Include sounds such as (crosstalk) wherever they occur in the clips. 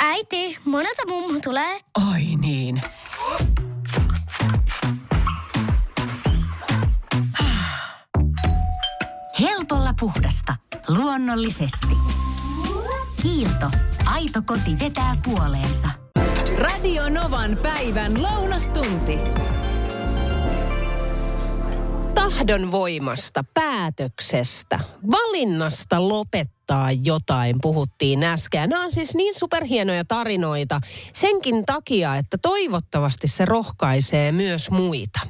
Äiti, monelta mummu tulee? Oi niin. Helpolla puhdasta. Luonnollisesti. Kiilto. Aito koti vetää puoleensa. Radio Novan päivän lounastunti. Tahdon voimasta, päätöksestä, valinnasta lopettaa jotain, puhuttiin äsken. Nämä on siis niin superhienoja tarinoita senkin takia, että toivottavasti se rohkaisee myös muita.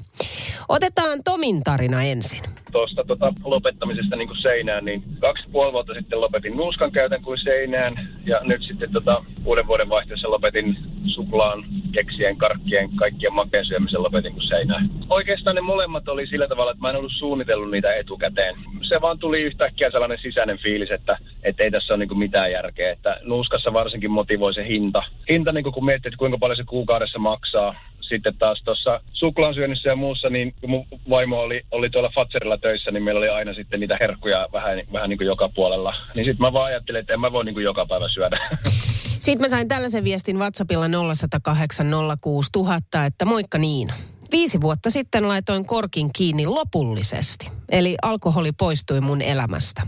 Otetaan Tomin tarina ensin tuosta tota, lopettamisesta niin kuin seinään, niin kaksi puoli vuotta sitten lopetin nuuskan käytön kuin seinään. Ja nyt sitten tota, uuden vuoden vaihteessa lopetin suklaan, keksien, karkkien, kaikkien makeen syömisen lopetin kuin seinään. Oikeastaan ne molemmat oli sillä tavalla, että mä en ollut suunnitellut niitä etukäteen. Se vaan tuli yhtäkkiä sellainen sisäinen fiilis, että, että ei tässä ole niin mitään järkeä. Että nuuskassa varsinkin motivoi se hinta. Hinta, niin kun miettii, että kuinka paljon se kuukaudessa maksaa, sitten taas tuossa suklaansyönnissä ja muussa, niin kun mun vaimo oli, oli tuolla Fatserilla töissä, niin meillä oli aina sitten niitä herkkuja vähän, vähän niin kuin joka puolella. Niin sitten mä vaan ajattelin, että en mä voi niin kuin joka päivä syödä. (laughs) Sitten mä sain tällaisen viestin WhatsAppilla 0108 06000, että moikka niin. Viisi vuotta sitten laitoin korkin kiinni lopullisesti. Eli alkoholi poistui mun elämästä.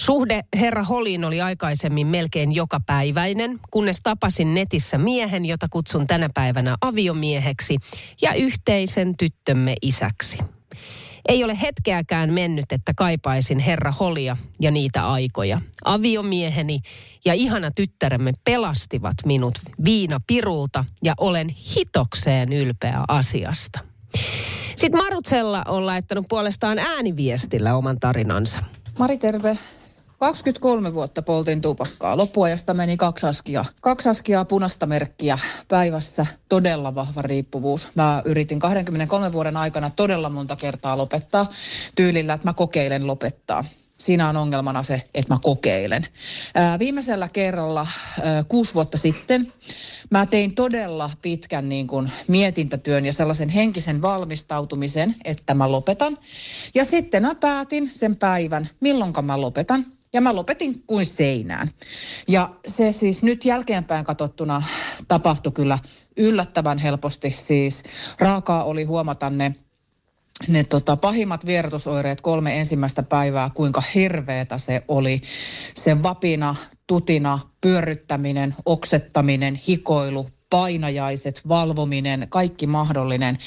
Suhde herra Holiin oli aikaisemmin melkein joka päiväinen, kunnes tapasin netissä miehen, jota kutsun tänä päivänä aviomieheksi ja yhteisen tyttömme isäksi. Ei ole hetkeäkään mennyt, että kaipaisin herra Holia ja niitä aikoja. Aviomieheni ja ihana tyttäremme pelastivat minut viina pirulta ja olen hitokseen ylpeä asiasta. Sitten Marutsella on laittanut puolestaan ääniviestillä oman tarinansa. Mari, terve. 23 vuotta poltin tupakkaa. Loppuajasta meni kaksi askia. Kaksi askia punaista merkkiä päivässä. Todella vahva riippuvuus. Mä yritin 23 vuoden aikana todella monta kertaa lopettaa tyylillä, että mä kokeilen lopettaa siinä on ongelmana se, että mä kokeilen. Ää, viimeisellä kerralla ää, kuusi vuotta sitten mä tein todella pitkän niin kuin, mietintätyön ja sellaisen henkisen valmistautumisen, että mä lopetan. Ja sitten mä päätin sen päivän, milloinka mä lopetan. Ja mä lopetin kuin seinään. Ja se siis nyt jälkeenpäin katsottuna tapahtui kyllä yllättävän helposti. Siis raakaa oli huomata ne ne tota, pahimmat vierotusoireet kolme ensimmäistä päivää, kuinka hirveetä se oli. Se vapina, tutina, pyörryttäminen, oksettaminen, hikoilu, painajaiset, valvominen, kaikki mahdollinen.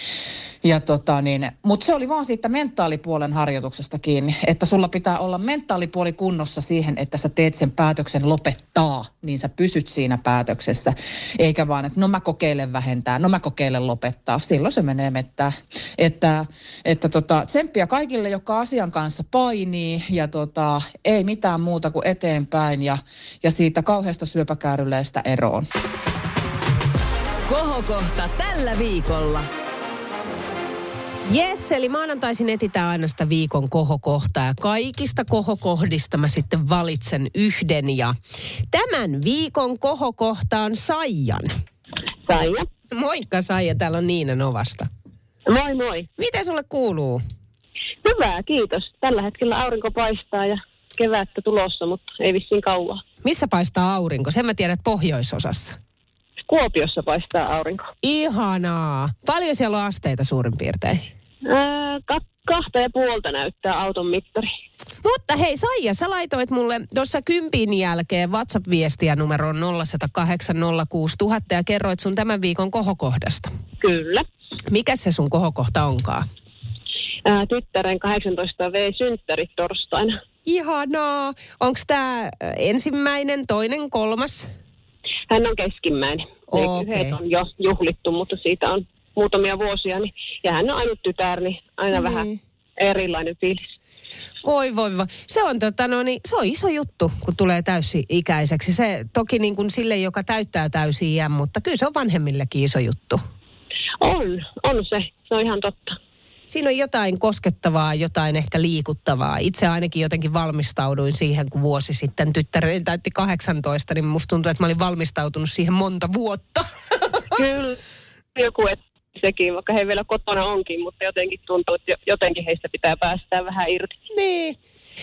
Ja tota niin, mutta se oli vaan siitä mentaalipuolen harjoituksesta kiinni, että sulla pitää olla mentaalipuoli kunnossa siihen, että sä teet sen päätöksen lopettaa, niin sä pysyt siinä päätöksessä. Eikä vaan, että no mä kokeilen vähentää, no mä kokeilen lopettaa. Silloin se menee mettää. Että, että tota, tsemppiä kaikille, jotka asian kanssa painii ja tota, ei mitään muuta kuin eteenpäin ja, ja siitä kauheasta syöpäkääryleestä eroon. Kohokohta tällä viikolla. Yes, eli maanantaisin etitään aina sitä viikon kohokohtaa ja kaikista kohokohdista mä sitten valitsen yhden ja tämän viikon kohokohta on Saijan. Saija. Moikka Saija, täällä on Niina Novasta. Moi moi. Miten sulle kuuluu? Hyvää, kiitos. Tällä hetkellä aurinko paistaa ja kevättä tulossa, mutta ei vissiin kauaa. Missä paistaa aurinko? Sen mä tiedän, että pohjoisosassa. Kuopiossa paistaa aurinko. Ihanaa. Paljon siellä on asteita suurin piirtein? Ää, ka- kahta ja puolta näyttää auton mittari. Mutta hei Saija, sä laitoit mulle tuossa kympin jälkeen WhatsApp-viestiä numeroon 0806000 ja kerroit sun tämän viikon kohokohdasta. Kyllä. Mikä se sun kohokohta onkaan? Ää, tyttären 18V synttärit torstaina. Ihanaa. Onko tämä ensimmäinen, toinen, kolmas? Hän on keskimmäinen. Ne Okei. Yhdet on jo juhlittu, mutta siitä on muutamia vuosia. Niin, ja hän on ainut tytär, niin aina Niin. vähän erilainen fiilis. Voi voi voi. Se on, tota, no niin, se on iso juttu, kun tulee täysi-ikäiseksi. Se toki niin kuin sille, joka täyttää täysi iän, mutta kyllä se on vanhemmillekin iso juttu. On, on se. Se on ihan totta. Siinä on jotain koskettavaa, jotain ehkä liikuttavaa. Itse ainakin jotenkin valmistauduin siihen, kun vuosi sitten tyttäreni täytti 18, niin musta tuntuu, että mä olin valmistautunut siihen monta vuotta. Kyllä, joku et sekin, vaikka he vielä kotona onkin, mutta jotenkin tuntuu, että jo- jotenkin heistä pitää päästää vähän irti. niin.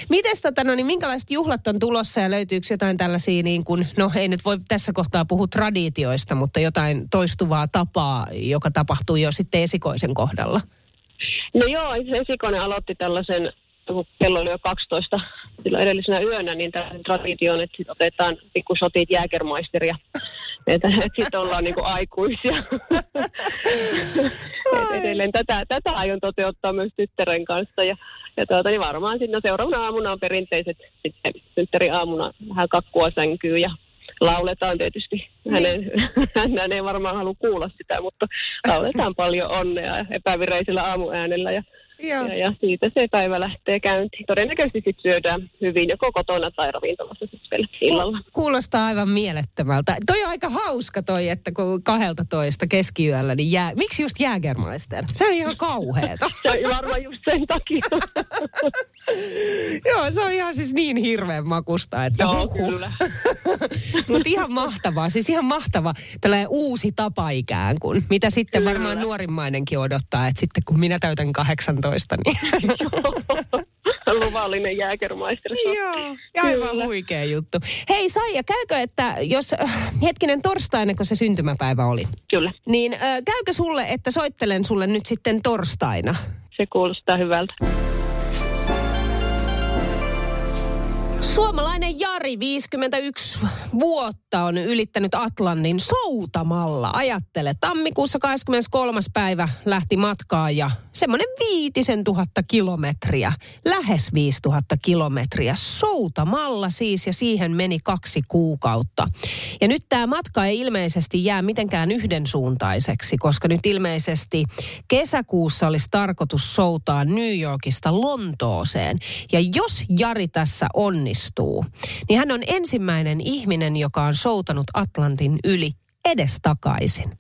Mites tota, no niin, minkälaiset juhlat on tulossa ja löytyykö jotain tällaisia niin kuin, no ei nyt voi tässä kohtaa puhua traditioista, mutta jotain toistuvaa tapaa, joka tapahtuu jo sitten esikoisen kohdalla? No joo, itse esikoinen aloitti tällaisen, kun kello oli jo 12 silloin edellisenä yönä, niin tällaisen tradition, että sit otetaan pikkusotit jääkermaisteria. (laughs) Että et sitten ollaan niinku aikuisia. (laughs) et edelleen tätä, tätä aion toteuttaa myös tyttären kanssa. Ja, ja tuota, niin varmaan sitten no seuraavana aamuna on perinteiset sitten synttäriaamuna vähän kakkua sänkyy ja lauletaan tietysti. Hänen, (laughs) hän ei varmaan halua kuulla sitä, mutta lauletaan (laughs) paljon onnea ja epävireisellä aamuäänellä ja Joo. ja, ja siitä se päivä lähtee käyntiin. Todennäköisesti sitten syödään hyvin joko kotona tai ravintolassa sitten vielä illalla. Kuulostaa aivan mielettömältä. Toi on aika hauska toi, että kun 12 keskiyöllä, niin jää... Miksi just Jägermeister? Se on ihan kauheeta. (laughs) Se on varmaan just sen takia. (laughs) Joo, se on ihan siis niin hirveän makusta, että Joo, huhu. kyllä. (laughs) Mutta ihan mahtavaa, siis ihan mahtava tällainen uusi tapa ikään kuin, mitä sitten Kyllä. varmaan nuorimmainenkin odottaa, että sitten kun minä täytän 18, niin (laughs) Luvallinen jääkermaisteri. Joo, aivan Kyllä. huikea juttu. Hei Saija, käykö, että jos äh, hetkinen torstaina, kun se syntymäpäivä oli, Kyllä, niin äh, käykö sulle, että soittelen sulle nyt sitten torstaina? se kuulostaa hyvältä. Suomalainen Jari, 51 vuotta, on ylittänyt Atlantin soutamalla. Ajattele, tammikuussa 23. päivä lähti matkaan ja semmoinen viitisen tuhatta kilometriä, lähes 5000 kilometriä soutamalla siis ja siihen meni kaksi kuukautta. Ja nyt tämä matka ei ilmeisesti jää mitenkään yhdensuuntaiseksi, koska nyt ilmeisesti kesäkuussa olisi tarkoitus soutaa New Yorkista Lontooseen. Ja jos Jari tässä onnistuu, niin hän on ensimmäinen ihminen, joka on soutanut Atlantin yli edestakaisin.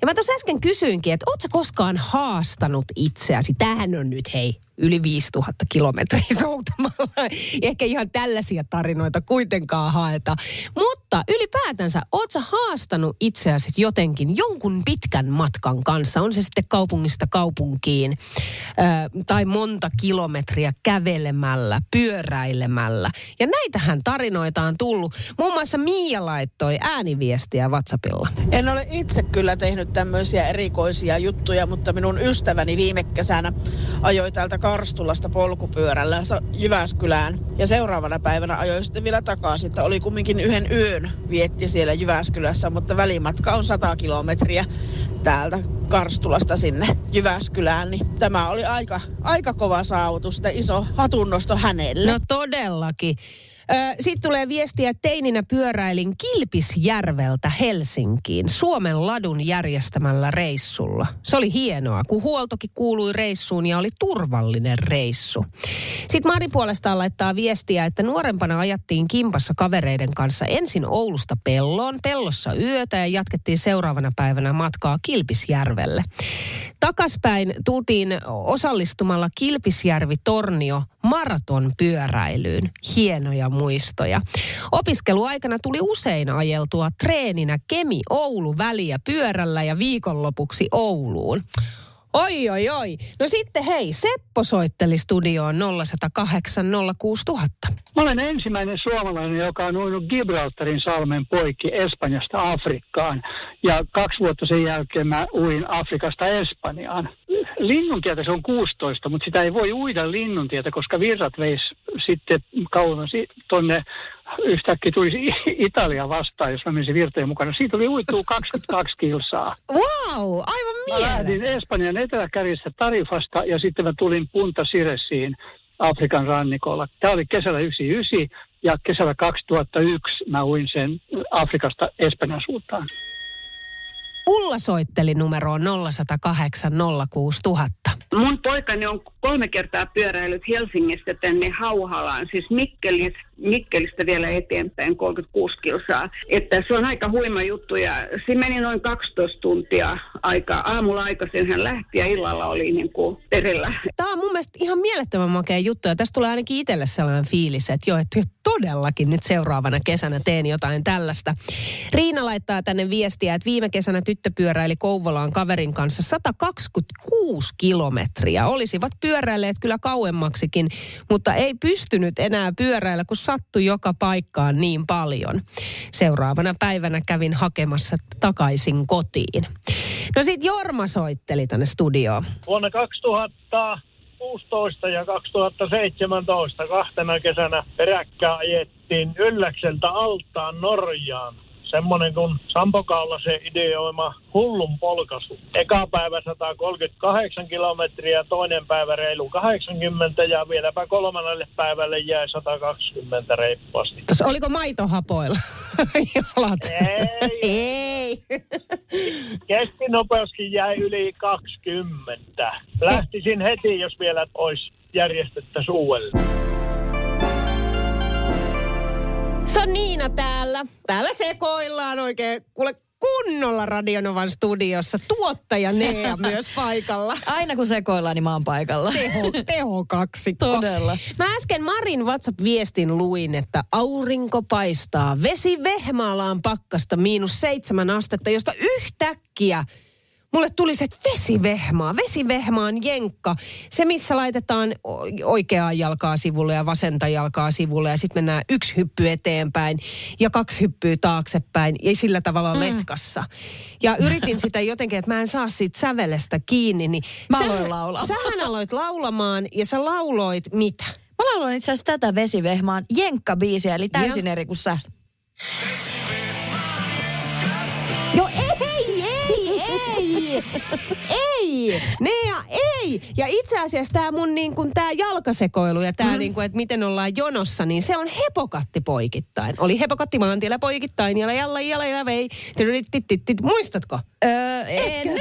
Ja mä tuossa äsken kysyinkin, että ootko koskaan haastanut itseäsi? Tämähän on nyt hei yli 5000 kilometriä (laughs) soutamalla. Ehkä ihan tällaisia tarinoita kuitenkaan haeta. Mutta ylipäätänsä, oot sä haastanut itseäsi jotenkin jonkun pitkän matkan kanssa? On se sitten kaupungista kaupunkiin ö, tai monta kilometriä kävelemällä, pyöräilemällä. Ja näitähän tarinoita on tullut. Muun muassa Miia laittoi ääniviestiä WhatsAppilla. En ole itse kyllä tehnyt tämmöisiä erikoisia juttuja, mutta minun ystäväni viime kesänä ajoi täältä Karstulasta polkupyörällä Jyväskylään. Ja seuraavana päivänä ajoi sitten vielä takaisin, että oli kumminkin yhden yön vietti siellä Jyväskylässä, mutta välimatka on 100 kilometriä täältä Karstulasta sinne Jyväskylään. Niin tämä oli aika, aika kova saavutus, iso hatunnosto hänelle. No todellakin. Sitten tulee viestiä, että teininä pyöräilin Kilpisjärveltä Helsinkiin Suomen ladun järjestämällä reissulla. Se oli hienoa, kun huoltokin kuului reissuun ja oli turvallinen reissu. Sitten Mari puolestaan laittaa viestiä, että nuorempana ajattiin kimpassa kavereiden kanssa ensin Oulusta Pelloon, Pellossa yötä ja jatkettiin seuraavana päivänä matkaa Kilpisjärvelle. Takaspäin tultiin osallistumalla Kilpisjärvi-Tornio maraton pyöräilyyn. Hienoja muistoja. Opiskeluaikana tuli usein ajeltua treeninä Kemi-Oulu väliä pyörällä ja viikonlopuksi Ouluun. Oi, oi, oi. No sitten hei, Seppo soitteli studioon 0108 06000. Mä olen ensimmäinen suomalainen, joka on uinut Gibraltarin salmen poikki Espanjasta Afrikkaan. Ja kaksi vuotta sen jälkeen mä uin Afrikasta Espanjaan. Linnuntietä se on 16, mutta sitä ei voi uida linnuntietä, koska virrat veis sitten kauemmas tuonne yhtäkkiä tulisi Italia vastaan, jos mä menisin virtojen mukana. Siitä oli uituu 22 kilsaa. Wow, aivan Mä lähdin. Espanjan eteläkärjestä Tarifasta ja sitten mä tulin Punta Siresiin Afrikan rannikolla. Tämä oli kesällä 99 ja kesällä 2001 mä uin sen Afrikasta Espanjan suuntaan. Ulla soitteli numeroon 0108 06000. Mun poikani on kolme kertaa pyöräillyt Helsingistä tänne Hauhalaan, siis Mikkelis, Mikkelistä vielä eteenpäin 36 kilsaa. Että se on aika huima juttu ja se meni noin 12 tuntia aikaa. Aamulla aikaisin hän lähti ja illalla oli niin kuin perillä. Tämä on mun mielestä ihan mielettömän makea juttu ja tästä tulee ainakin itselle sellainen fiilis, että joo, että todellakin nyt seuraavana kesänä teen jotain tällaista. Riina laittaa tänne viestiä, että viime kesänä tyttö pyöräili Kouvolaan kaverin kanssa 126 kilometriä. Olisivat pyöräilleet kyllä kauemmaksikin, mutta ei pystynyt enää pyöräillä, kun sattui joka paikkaan niin paljon. Seuraavana päivänä kävin hakemassa takaisin kotiin. No sit Jorma soitteli tänne studioon. Vuonna 2016 ja 2017 kahtena kesänä peräkkäin ajettiin Ylläkseltä altaan Norjaan. Semmoinen kuin Sampo Kaulasen ideoima hullun polkasu. Eka päivä 138 kilometriä, toinen päivä reilu 80 ja vieläpä kolmannelle päivälle jäi 120 reippaasti. Tässä oliko maitohapoilla (laughs) jalat? Ei. Ei. Keskinopeuskin jäi yli 20. Lähtisin heti, jos vielä olisi järjestettä uudelleen. Se on Niina täällä. Täällä sekoillaan oikein, kuule kunnolla Radionovan studiossa. Tuottaja Nea (laughs) myös paikalla. Aina kun sekoillaan, niin mä oon paikalla. Teho, (laughs) teho kaksikko. Todella. Mä äsken Marin WhatsApp-viestin luin, että aurinko paistaa. Vesi Vehmaalaan pakkasta miinus seitsemän astetta, josta yhtäkkiä mulle tuli se, vesivehmaa, vesivehmaan jenkka. Se, missä laitetaan oikeaa jalkaa sivulle ja vasenta jalkaa sivulle ja sitten mennään yksi hyppy eteenpäin ja kaksi hyppyä taaksepäin ja sillä tavalla mm. letkassa. Ja yritin (laughs) sitä jotenkin, että mä en saa siitä sävelestä kiinni. Niin Mä aloin laulamaan. Sähän aloit laulamaan ja sä lauloit mitä? Mä lauloin itse asiassa tätä vesivehmaan jenkka-biisiä, eli täysin eri kuin sä. Ei, ei, Nea, ei. Ja itse asiassa tämä mun niin kuin tää jalkasekoilu ja tämä mm. niin kuin, että miten ollaan jonossa, niin se on hepokatti poikittain. Oli hepokatti maantiellä poikittain, jala jalla jala jala vei. Muistatko? Öö, en. (laughs)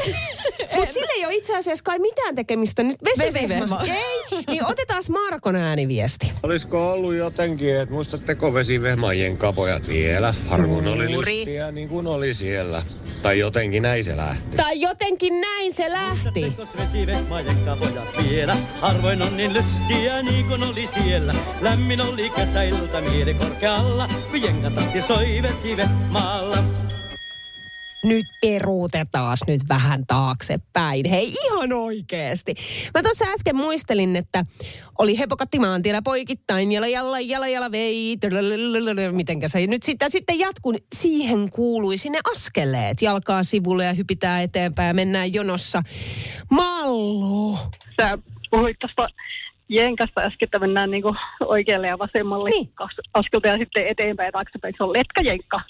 Mutta sillä ei ole itse asiassa kai mitään tekemistä nyt vesivehma. Vesivehma. Ei, niin otetaan Markon ääniviesti. Olisiko ollut jotenkin, että muistatteko vesivehmaajien kapojat vielä? Harvoin oli listiä niin kuin oli siellä. Tai jotenkin näin se lähti. Tai jotenkin näin se lähti. vesivehmaiden kapojat vielä. Harvoin on niin lystiä niin kuin oli siellä. Lämmin oli kesäilta mieli korkealla, jenkatahti soi vesivehmaalla. Nyt peruutetaan nyt vähän taaksepäin. Hei, ihan oikeesti. Mä tuossa äsken muistelin, että oli hepokatti maantiellä poikittain, jala jalla jala jala vei, mitenkä se nyt sitä sitten jatkuu. Siihen kuului sinne askeleet, jalkaa sivulle ja hypitään eteenpäin ja mennään jonossa. Mallu! Sä puhuit tuosta jenkasta äsken, että mennään niinku oikealle ja vasemmalle niin. kaksi askelta ja sitten eteenpäin ja taaksepäin. Se on letkajenkka.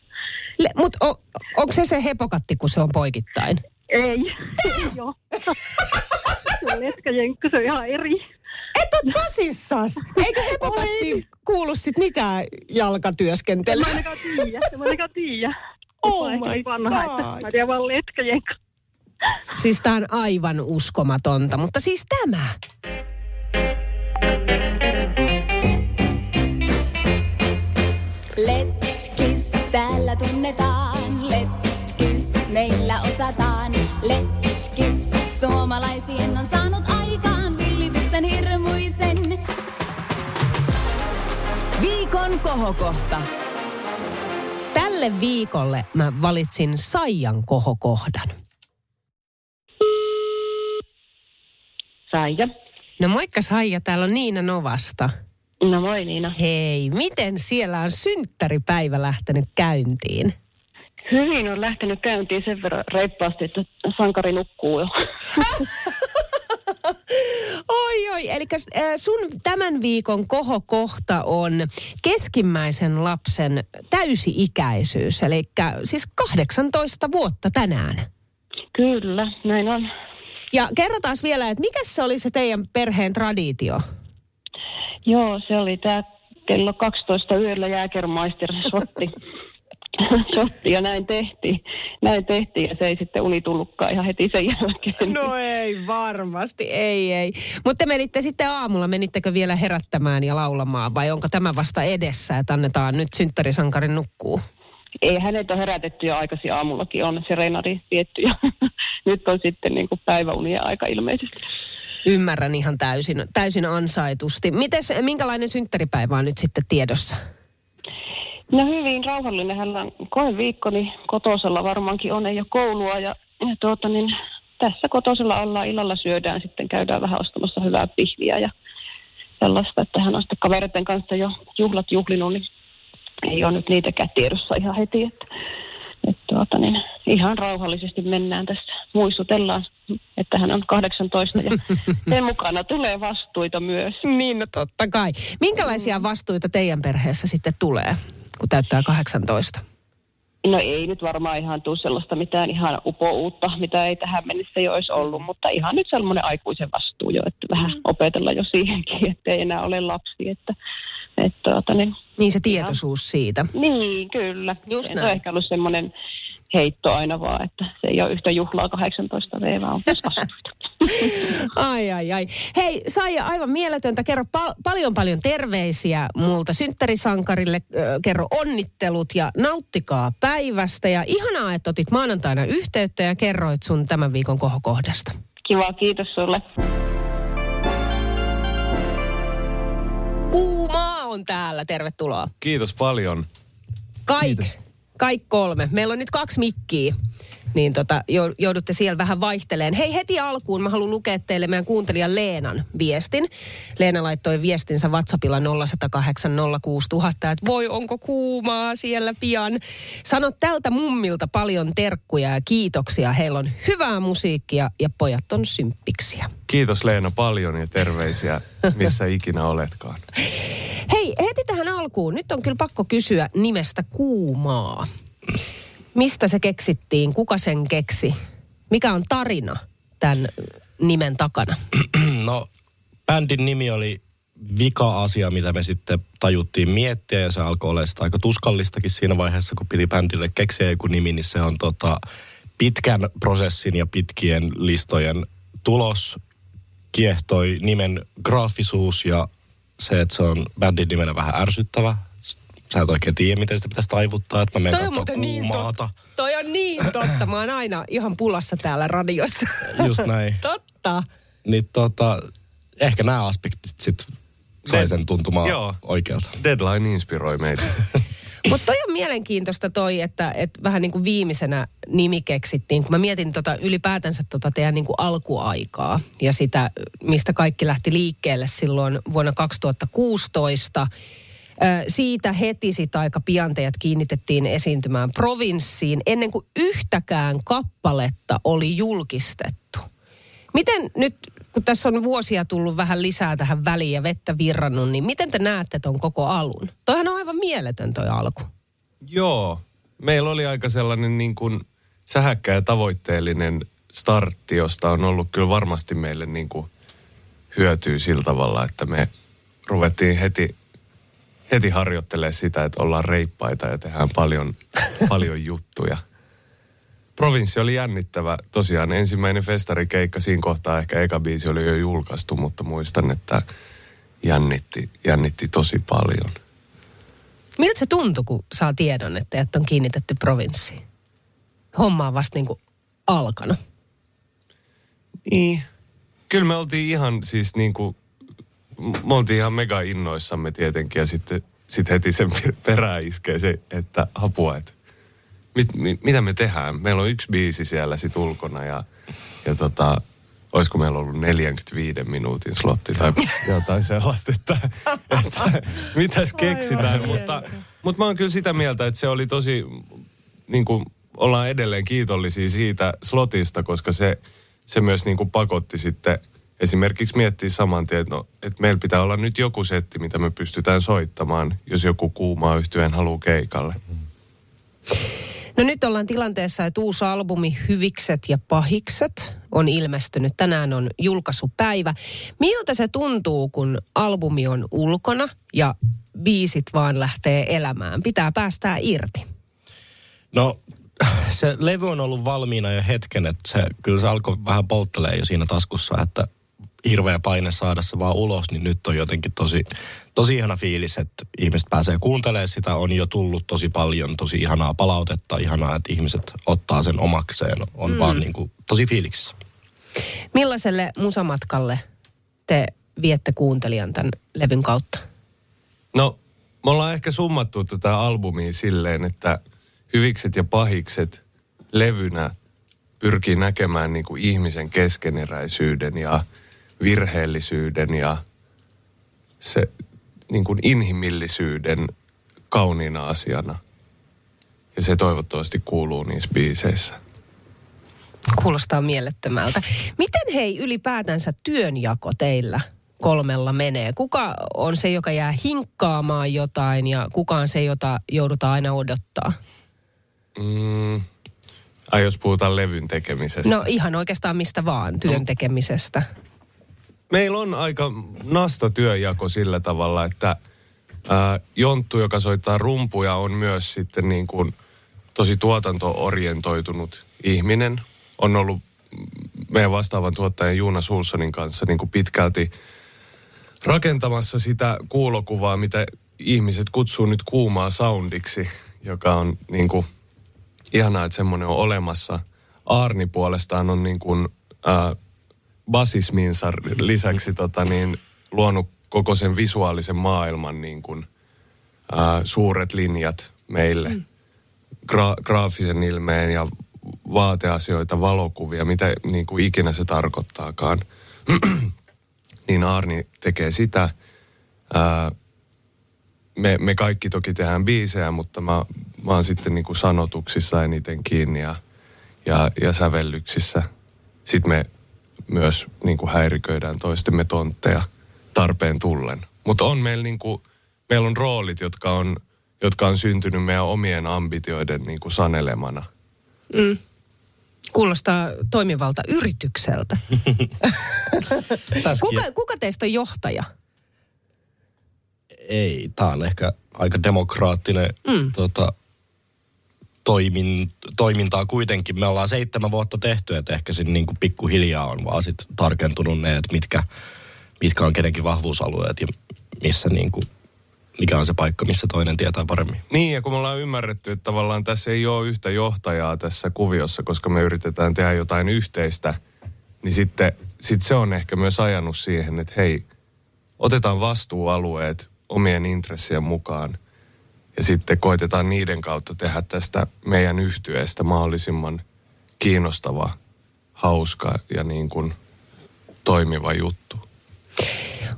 Le, Mutta o, onko se se hepokatti, kun se on poikittain? Ei. Ei oo. se on letkajenkka, se on ihan eri. Et ole tosissas! Eikö hepokatti kuulu sit mitään jalkatyöskentelyä? En mä ainakaan tiedä. En mä ainakaan tiedä. Oh my niin vanha, God. Mä tiedän vaan letkajenkka. Siis tää on aivan uskomatonta, mutta siis tämä. Letkis täällä tunnetaan, letkis meillä osataan. Letkis suomalaisien on saanut aikaan villityksen hirmuisen. Viikon kohokohta. Tälle viikolle mä valitsin Saijan kohokohdan. Saija. No moikka Saija, täällä on Niina Novasta. No moi Niina. Hei, miten siellä on synttäripäivä lähtenyt käyntiin? Hyvin on lähtenyt käyntiin sen verran reippaasti, että sankari nukkuu jo. (laughs) Oi, oi. Eli sun tämän viikon kohokohta on keskimmäisen lapsen täysi-ikäisyys. Eli siis 18 vuotta tänään. Kyllä, näin on. Ja kerrotaan vielä, että mikä se oli se teidän perheen traditio? Joo, se oli tämä kello 12 yöllä jääkermaister sotti. sotti (laughs) ja näin tehtiin. Näin tehtiin ja se ei sitten uni tullutkaan ihan heti sen jälkeen. No ei varmasti, ei ei. Mutta te menitte sitten aamulla, menittekö vielä herättämään ja laulamaan vai onko tämä vasta edessä, että annetaan nyt synttärisankarin nukkuu? Ei hänet on herätetty jo aikaisin aamullakin, on se reinari vietty ja (laughs) nyt on sitten niin kuin päiväunien aika ilmeisesti. Ymmärrän ihan täysin, täysin ansaitusti. Mites, minkälainen synttäripäivä on nyt sitten tiedossa? No hyvin rauhallinen. On koeviikko, niin kotosella varmaankin on, ei ole koulua. Ja, ja tuota, niin tässä kotosella ollaan, illalla syödään, sitten käydään vähän ostamassa hyvää pihviä ja sellaista, että hän on sitten kavereiden kanssa jo juhlat juhlinut, niin ei ole nyt niitäkään tiedossa ihan heti, että, että tuota, niin ihan rauhallisesti mennään tässä. Muistutellaan, että hän on 18 ja (laughs) sen mukana tulee vastuita myös. Niin, no totta kai. Minkälaisia vastuita teidän perheessä sitten tulee, kun täyttää 18? No ei nyt varmaan ihan tule sellaista mitään ihan upouutta, mitä ei tähän mennessä jo olisi ollut, mutta ihan nyt sellainen aikuisen vastuu jo, että vähän opetella jo siihenkin, (laughs) että ei enää ole lapsi, että, että tuota, niin, Niin se tietoisuus siitä. Niin, kyllä. Just se näin. on ehkä ollut semmoinen heitto aina vaan, että se ei ole yhtä juhlaa 18 V, vaan on myös. (laughs) Ai, ai, ai. Hei, Saija, aivan mieletöntä. Kerro pal- paljon, paljon terveisiä multa synttärisankarille. Kerro onnittelut ja nauttikaa päivästä. Ja ihanaa, että otit maanantaina yhteyttä ja kerroit sun tämän viikon kohokohdasta. Kiva, kiitos sulle. Kuumaa on täällä, tervetuloa. Kiitos paljon. Kaik, kaik kolme. Meillä on nyt kaksi mikkiä. Niin tota, jou- joudutte siellä vähän vaihteleen. Hei, heti alkuun mä haluan lukea teille meidän kuuntelijan Leenan viestin. Leena laittoi viestinsä WhatsAppilla 0108 06000, että voi, onko kuumaa siellä pian. Sano tältä mummilta paljon terkkuja ja kiitoksia. Heillä on hyvää musiikkia ja pojat on symppiksiä. Kiitos Leena paljon ja terveisiä, missä ikinä oletkaan. Hei, heti tähän alkuun. Nyt on kyllä pakko kysyä nimestä Kuumaa. Mistä se keksittiin? Kuka sen keksi? Mikä on tarina tämän nimen takana? (clears throat) No, bändin nimi oli vika-asia, mitä me sitten tajuttiin miettiä ja se alkoi olla sitä aika tuskallistakin siinä vaiheessa, kun piti bändille keksiä joku nimi, niin se on tota, pitkän prosessin ja pitkien listojen tulos kiehtoi nimen graafisuus ja se, että se on bändin nimenä vähän ärsyttävä. Sä et oikein tiedä, miten sitä pitäisi taivuttaa, että mä menen Toi on niin totta. Toi on niin totta. Mä oon aina ihan pulassa täällä radiossa. Just näin. (laughs) totta. Niin tota, ehkä nämä aspektit sit sai sen tuntumaan Joo. oikealta. Deadline inspiroi meitä. (laughs) Mutta toi on mielenkiintoista toi, että, että vähän niin kuin viimeisenä nimi keksittiin. Kun mä mietin tota, ylipäätänsä tota teidän niin kuin alkuaikaa ja sitä, mistä kaikki lähti liikkeelle silloin vuonna 2016. Siitä heti sit aika pian teidät kiinnitettiin esiintymään provinssiin ennen kuin yhtäkään kappaletta oli julkistettu. Miten nyt, kun tässä on vuosia tullut vähän lisää tähän väliin ja vettä virrannut, niin miten te näette ton koko alun? Toihan on aivan mieletön toi alku. Joo, meillä oli aika sellainen niin kuin sähäkkä ja tavoitteellinen startti, josta on ollut kyllä varmasti meille niin kuin hyötyä sillä tavalla, että me ruvettiin heti, heti harjoittelemaan sitä, että ollaan reippaita ja tehdään paljon, (laughs) paljon juttuja. Provinssi oli jännittävä. Tosiaan ensimmäinen festarikeikka siinä kohtaa, ehkä eka biisi oli jo julkaistu, mutta muistan, että jännitti, jännitti tosi paljon. Miltä se tuntui, kun saa tiedon, että teidät on kiinnitetty provinssiin? Homma on vasta niin kuin alkanut. Niin. Kyllä me oltiin ihan siis niin kuin, me oltiin ihan mega innoissamme tietenkin ja sitten sit heti sen (laughs) per- perään iskee se, että apua, että mit, mit, mitä me tehdään. Meillä on yksi biisi siellä sit ulkona ja, ja tota, olisiko meillä ollut 45 minuutin slotti tai (laughs) jotain sellaista, että, että mitäs keksitään. Mutta, mutta mä oon kyllä sitä mieltä, että se oli tosi, niin kuin ollaan edelleen kiitollisia siitä slotista, koska se, se myös niin kuin pakotti sitten esimerkiksi miettiä saman tien, että, no, että meillä pitää olla nyt joku setti, mitä me pystytään soittamaan, jos joku kuumaa yhtyeen haluaa keikalle. No nyt ollaan tilanteessa, että uusi albumi Hyvikset ja Pahikset on ilmestynyt. Tänään on julkaisupäivä. Miltä se tuntuu, kun albumi on ulkona ja biisit vaan lähtee elämään? Pitää päästää irti. No se levy on ollut valmiina jo hetken, että se, kyllä se alkoi vähän polttelee jo siinä taskussa, että hirveä paine saada se vaan ulos, niin nyt on jotenkin tosi, tosi ihana fiilis, että ihmiset pääsee kuuntelemaan sitä. On jo tullut tosi paljon tosi ihanaa palautetta, ihanaa, että ihmiset ottaa sen omakseen. On Mm. vaan niin kuin, tosi fiiliksissä. Millaiselle musamatkalle te viette kuuntelijan tämän levyn kautta? No Me ollaan ehkä summattu tätä albumia silleen, että hyvikset ja pahikset levynä pyrkii näkemään niin kuin ihmisen keskeneräisyyden ja virheellisyyden ja se niin kuin inhimillisyyden kauniina asiana. Ja se toivottavasti kuuluu niissä biiseissä. Kuulostaa mielettömältä. Miten hei ylipäätänsä työnjako teillä kolmella menee? Kuka on se, joka jää hinkkaamaan jotain ja kuka on se, jota joudutaan aina odottaa? Mm. Ai jos puhutaan levyn tekemisestä. No ihan oikeastaan mistä vaan työn tekemisestä. Meillä on aika nasta työjako sillä tavalla, että ää, Jonttu, joka soittaa rumpuja, on myös sitten niin kuin tosi tuotantoorientoitunut ihminen. On ollut meidän vastaavan tuottajan Juuna Sulsonin kanssa niin kuin pitkälti rakentamassa sitä kuulokuvaa, mitä ihmiset kutsuu nyt kuumaa soundiksi, joka on niin kuin ihanaa, että semmoinen on olemassa. Aarni puolestaan on niin kuin, äh, basisminsa lisäksi tota, niin, luonut koko sen visuaalisen maailman niin kuin, äh, suuret linjat meille. Mm. Gra- graafisen ilmeen ja vaateasioita, valokuvia, mitä niin kuin ikinä se tarkoittaakaan. (clears throat) niin Aarni tekee sitä. Ää, me, me kaikki toki tehdään biisejä, mutta mä, mä oon sitten niin kuin sanotuksissa eniten kiinni ja, ja, ja sävellyksissä. Sitten me myös niin kuin häiriköidään toistemme tontteja tarpeen tullen. Mutta on meillä niin kuin, meillä on roolit, jotka on, jotka on syntynyt meidän omien ambitioiden niin kuin sanelemana. Mm. Kuulostaa toimivalta yritykseltä. kuka, kuka teistä on johtaja? Ei, tämä on ehkä aika demokraattinen mm. tota, toimin, toimintaa kuitenkin. Me ollaan seitsemän vuotta tehty, että ehkä siinä niin kuin pikkuhiljaa on vaan sit tarkentunut ne, että mitkä, mitkä on kenenkin vahvuusalueet ja missä niin kuin, mikä on se paikka, missä toinen tietää paremmin. Niin, ja kun me ollaan ymmärretty, että tavallaan tässä ei ole yhtä johtajaa tässä kuviossa, koska me yritetään tehdä jotain yhteistä, niin sitten sit se on ehkä myös ajanut siihen, että hei, otetaan vastuualueet omien intressien mukaan ja sitten koitetaan niiden kautta tehdä tästä meidän yhtyeestä mahdollisimman kiinnostava, hauska ja niin kuin toimiva juttu.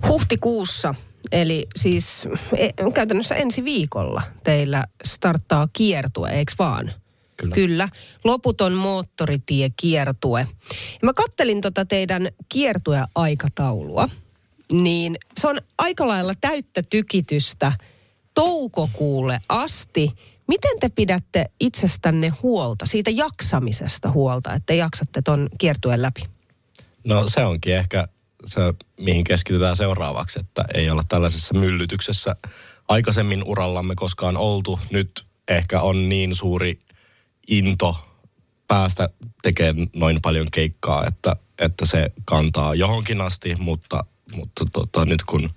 Huhtikuussa Eli siis e, käytännössä ensi viikolla teillä starttaa kiertue, eikö vaan? Kyllä. Kyllä. Loputon moottoritie kiertue. Ja mä kattelin tota teidän kiertue-aikataulua, niin se on aika lailla täyttä tykitystä toukokuulle asti. Miten te pidätte itsestänne huolta, siitä jaksamisesta huolta, että jaksatte ton kiertueen läpi? No se onkin ehkä se, mihin keskitytään seuraavaksi, että ei olla tällaisessa myllytyksessä aikaisemmin urallamme koskaan oltu. Nyt ehkä on niin suuri into päästä tekemään noin paljon keikkaa, että, että se kantaa johonkin asti, mutta, mutta tota, nyt kun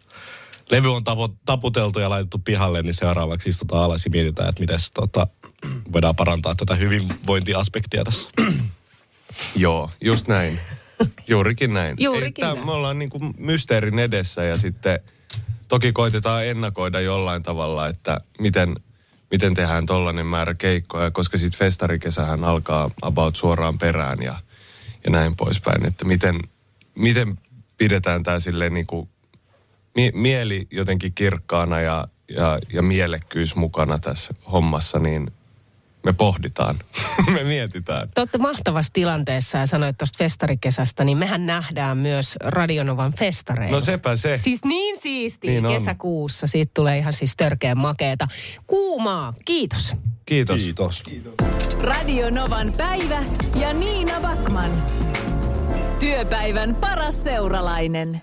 levy on tapo, taputeltu ja laitettu pihalle, niin seuraavaksi istutaan alas ja mietitään, että miten tota, voidaan parantaa tätä hyvinvointiaspektia tässä. (clears throat) Joo, just näin. Juurikin näin. Juurikin Ei, näin. Me ollaan niin kuin mysteerin edessä ja sitten toki koitetaan ennakoida jollain tavalla, että miten, miten tehdään tollainen määrä keikkoja, koska sitten festarikesähän alkaa about suoraan perään ja, ja näin poispäin. Että miten, miten pidetään tämä silleen niin kuin mie- mieli jotenkin kirkkaana ja, ja, ja mielekkyys mukana tässä hommassa, niin me pohditaan, (laughs) me mietitään. Te olette mahtavassa tilanteessa ja sanoit tuosta festarikesästä, niin mehän nähdään myös Radionovan festareilla. No sepä se. Siis niin siistiä Niin on. kesäkuussa. Siitä tulee ihan siis törkeän makeeta. Kuumaa, kiitos. Kiitos. Kiitos. Radio Novan päivä ja Niina Backman. Työpäivän paras seuralainen.